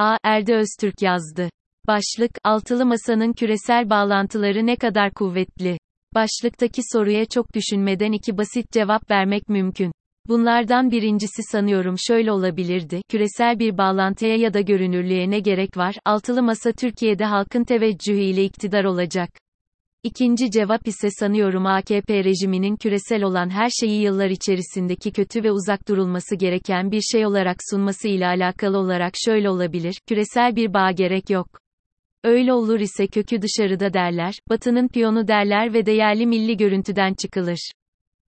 A. Erde Öztürk yazdı. Başlık, Altılı Masa'nın küresel bağlantıları ne kadar kuvvetli? Başlıktaki soruya çok düşünmeden iki basit cevap vermek mümkün. Bunlardan birincisi sanıyorum şöyle olabilirdi, küresel bir bağlantıya ya da görünürlüğe ne gerek var, altılı masa Türkiye'de halkın teveccühü ile iktidar olacak. İkinci cevap ise sanıyorum AKP rejiminin küresel olan her şeyi yıllar içerisindeki kötü ve uzak durulması gereken bir şey olarak sunması ile alakalı olarak şöyle olabilir, küresel bir bağ gerek yok. Öyle olur ise kökü dışarıda derler, batının piyonu derler ve değerli milli görüntüden çıkılır.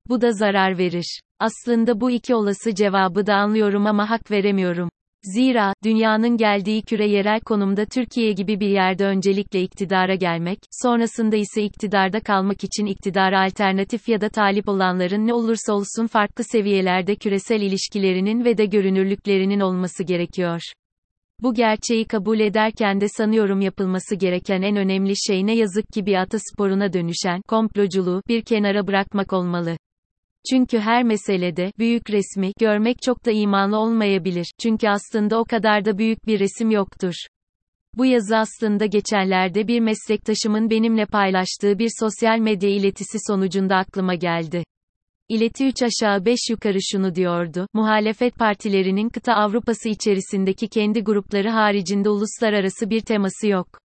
Bu da zarar verir. Aslında bu iki olası cevabı da anlıyorum ama hak veremiyorum. Zira, dünyanın geldiği küre yerel konumda Türkiye gibi bir yerde öncelikle iktidara gelmek, sonrasında ise iktidarda kalmak için iktidara alternatif ya da talip olanların ne olursa olsun farklı seviyelerde küresel ilişkilerinin ve de görünürlüklerinin olması gerekiyor. Bu gerçeği kabul ederken de sanıyorum yapılması gereken en önemli şey ne yazık ki bir atasporuna dönüşen komploculuğu bir kenara bırakmak olmalı. Çünkü her meselede büyük resmi görmek çok da imanlı olmayabilir. Çünkü aslında o kadar da büyük bir resim yoktur. Bu yazı aslında geçenlerde bir meslektaşımın benimle paylaştığı bir sosyal medya iletisi sonucunda aklıma geldi. İleti 3 aşağı 5 yukarı şunu diyordu, muhalefet partilerinin kıta Avrupası içerisindeki kendi grupları haricinde uluslararası bir teması yok.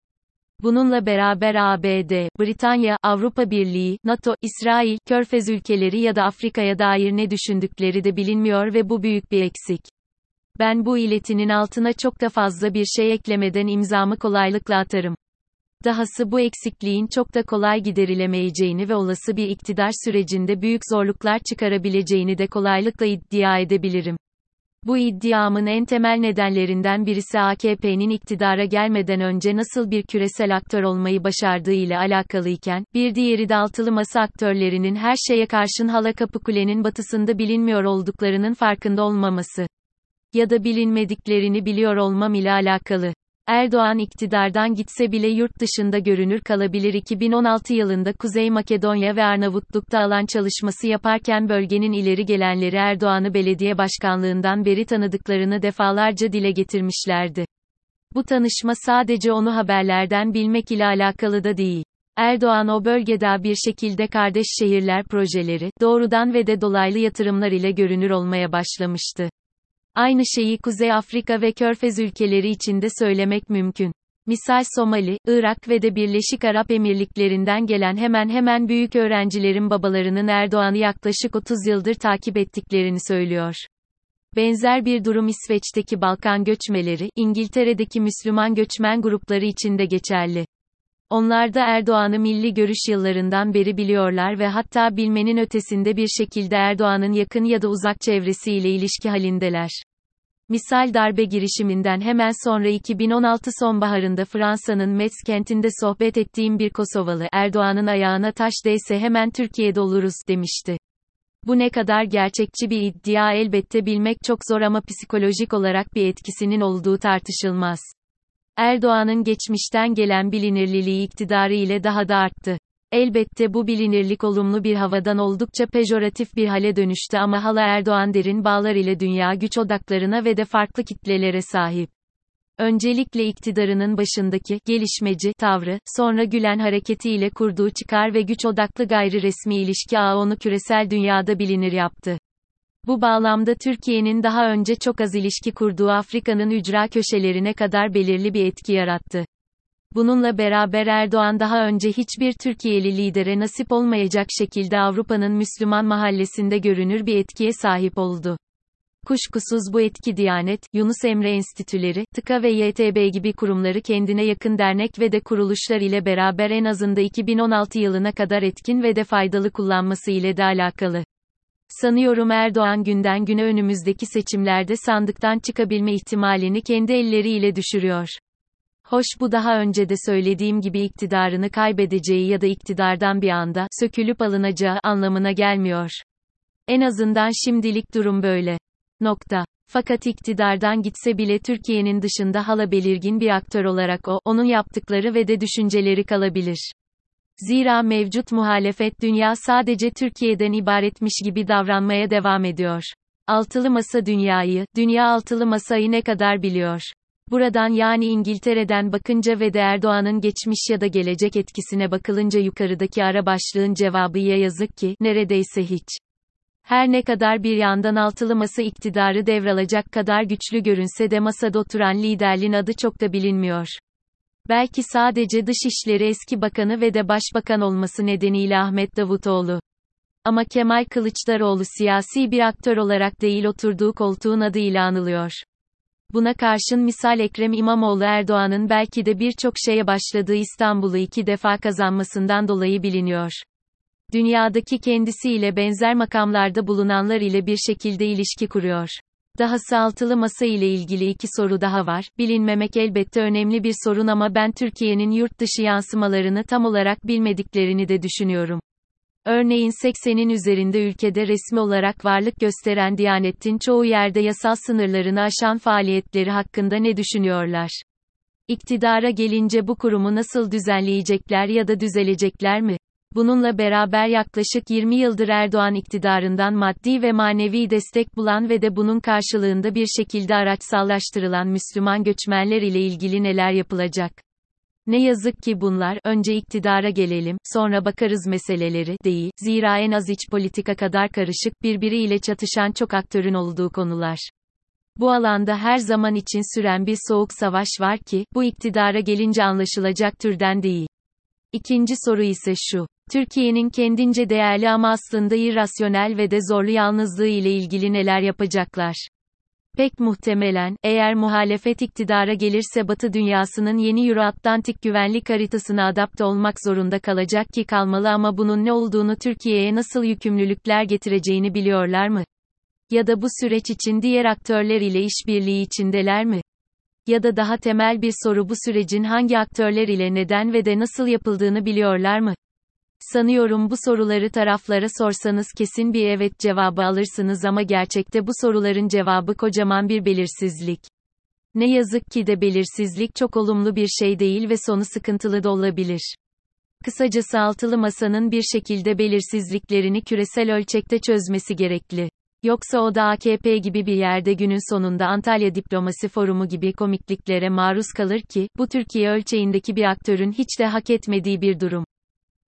Bununla beraber ABD, Britanya, Avrupa Birliği, NATO, İsrail, Körfez ülkeleri ya da Afrika'ya dair ne düşündükleri de bilinmiyor ve bu büyük bir eksik. Ben bu iletinin altına çok da fazla bir şey eklemeden imzamı kolaylıkla atarım. Dahası bu eksikliğin çok da kolay giderilemeyeceğini ve olası bir iktidar sürecinde büyük zorluklar çıkarabileceğini de kolaylıkla iddia edebilirim. Bu iddiamın en temel nedenlerinden birisi AKP'nin iktidara gelmeden önce nasıl bir küresel aktör olmayı başardığı ile alakalıyken, bir diğeri de altılı masa aktörlerinin her şeye karşın Halakapı batısında bilinmiyor olduklarının farkında olmaması. Ya da bilinmediklerini biliyor olmam ile alakalı. Erdoğan iktidardan gitse bile yurt dışında görünür kalabilir 2016 yılında Kuzey Makedonya ve Arnavutluk'ta alan çalışması yaparken bölgenin ileri gelenleri Erdoğan'ı belediye başkanlığından beri tanıdıklarını defalarca dile getirmişlerdi. Bu tanışma sadece onu haberlerden bilmek ile alakalı da değil. Erdoğan o bölgede bir şekilde kardeş şehirler projeleri, doğrudan ve de dolaylı yatırımlar ile görünür olmaya başlamıştı. Aynı şeyi Kuzey Afrika ve Körfez ülkeleri için de söylemek mümkün. Misal Somali, Irak ve de Birleşik Arap Emirliklerinden gelen hemen hemen büyük öğrencilerin babalarının Erdoğan'ı yaklaşık 30 yıldır takip ettiklerini söylüyor. Benzer bir durum İsveç'teki Balkan göçmeleri, İngiltere'deki Müslüman göçmen grupları için de geçerli. Onlar da Erdoğan'ı milli görüş yıllarından beri biliyorlar ve hatta bilmenin ötesinde bir şekilde Erdoğan'ın yakın ya da uzak çevresiyle ilişki halindeler. Misal darbe girişiminden hemen sonra 2016 sonbaharında Fransa'nın Metz kentinde sohbet ettiğim bir Kosovalı, Erdoğan'ın ayağına taş değse hemen Türkiye'de oluruz, demişti. Bu ne kadar gerçekçi bir iddia elbette bilmek çok zor ama psikolojik olarak bir etkisinin olduğu tartışılmaz. Erdoğan'ın geçmişten gelen bilinirliliği iktidarı ile daha da arttı. Elbette bu bilinirlik olumlu bir havadan oldukça pejoratif bir hale dönüştü ama hala Erdoğan derin bağlar ile dünya güç odaklarına ve de farklı kitlelere sahip. Öncelikle iktidarının başındaki gelişmeci tavrı, sonra Gülen hareketi ile kurduğu çıkar ve güç odaklı gayri resmi ilişki ağı onu küresel dünyada bilinir yaptı. Bu bağlamda Türkiye'nin daha önce çok az ilişki kurduğu Afrika'nın ücra köşelerine kadar belirli bir etki yarattı. Bununla beraber Erdoğan daha önce hiçbir Türkiye'li lidere nasip olmayacak şekilde Avrupa'nın Müslüman mahallesinde görünür bir etkiye sahip oldu. Kuşkusuz bu etki Diyanet, Yunus Emre Enstitüleri, TİKA ve YTB gibi kurumları kendine yakın dernek ve de kuruluşlar ile beraber en azında 2016 yılına kadar etkin ve de faydalı kullanması ile de alakalı. Sanıyorum Erdoğan günden güne önümüzdeki seçimlerde sandıktan çıkabilme ihtimalini kendi elleriyle düşürüyor. Hoş bu daha önce de söylediğim gibi iktidarını kaybedeceği ya da iktidardan bir anda sökülüp alınacağı anlamına gelmiyor. En azından şimdilik durum böyle. Nokta. Fakat iktidardan gitse bile Türkiye'nin dışında hala belirgin bir aktör olarak o, onun yaptıkları ve de düşünceleri kalabilir. Zira mevcut muhalefet dünya sadece Türkiye'den ibaretmiş gibi davranmaya devam ediyor. Altılı masa dünyayı, dünya altılı masayı ne kadar biliyor? Buradan yani İngiltere'den bakınca ve de Erdoğan'ın geçmiş ya da gelecek etkisine bakılınca yukarıdaki ara başlığın cevabı ya yazık ki, neredeyse hiç. Her ne kadar bir yandan altılı masa iktidarı devralacak kadar güçlü görünse de masada oturan liderliğin adı çok da bilinmiyor. Belki sadece Dışişleri eski bakanı ve de başbakan olması nedeniyle Ahmet Davutoğlu. Ama Kemal Kılıçdaroğlu siyasi bir aktör olarak değil oturduğu koltuğun adıyla anılıyor. Buna karşın misal Ekrem İmamoğlu Erdoğan'ın belki de birçok şeye başladığı İstanbul'u iki defa kazanmasından dolayı biliniyor. Dünyadaki kendisiyle benzer makamlarda bulunanlar ile bir şekilde ilişki kuruyor. Dahası altılı masa ile ilgili iki soru daha var. Bilinmemek elbette önemli bir sorun ama ben Türkiye'nin yurt dışı yansımalarını tam olarak bilmediklerini de düşünüyorum. Örneğin 80'in üzerinde ülkede resmi olarak varlık gösteren Diyanet'in çoğu yerde yasal sınırlarını aşan faaliyetleri hakkında ne düşünüyorlar? İktidara gelince bu kurumu nasıl düzenleyecekler ya da düzelecekler mi? Bununla beraber yaklaşık 20 yıldır Erdoğan iktidarından maddi ve manevi destek bulan ve de bunun karşılığında bir şekilde araçsallaştırılan Müslüman göçmenler ile ilgili neler yapılacak? Ne yazık ki bunlar, önce iktidara gelelim, sonra bakarız meseleleri, değil, zira en az iç politika kadar karışık, birbiriyle çatışan çok aktörün olduğu konular. Bu alanda her zaman için süren bir soğuk savaş var ki, bu iktidara gelince anlaşılacak türden değil. İkinci soru ise şu. Türkiye'nin kendince değerli ama aslında irrasyonel ve de zorlu yalnızlığı ile ilgili neler yapacaklar? Pek muhtemelen, eğer muhalefet iktidara gelirse Batı dünyasının yeni Euro-Atlantik güvenlik haritasına adapte olmak zorunda kalacak ki kalmalı ama bunun ne olduğunu Türkiye'ye nasıl yükümlülükler getireceğini biliyorlar mı? Ya da bu süreç için diğer aktörler ile işbirliği içindeler mi? Ya da daha temel bir soru bu sürecin hangi aktörler ile neden ve de nasıl yapıldığını biliyorlar mı? Sanıyorum bu soruları taraflara sorsanız kesin bir evet cevabı alırsınız ama gerçekte bu soruların cevabı kocaman bir belirsizlik. Ne yazık ki de belirsizlik çok olumlu bir şey değil ve sonu sıkıntılı da olabilir. Kısacası altılı masanın bir şekilde belirsizliklerini küresel ölçekte çözmesi gerekli. Yoksa o da AKP gibi bir yerde günün sonunda Antalya Diplomasi Forumu gibi komikliklere maruz kalır ki, bu Türkiye ölçeğindeki bir aktörün hiç de hak etmediği bir durum.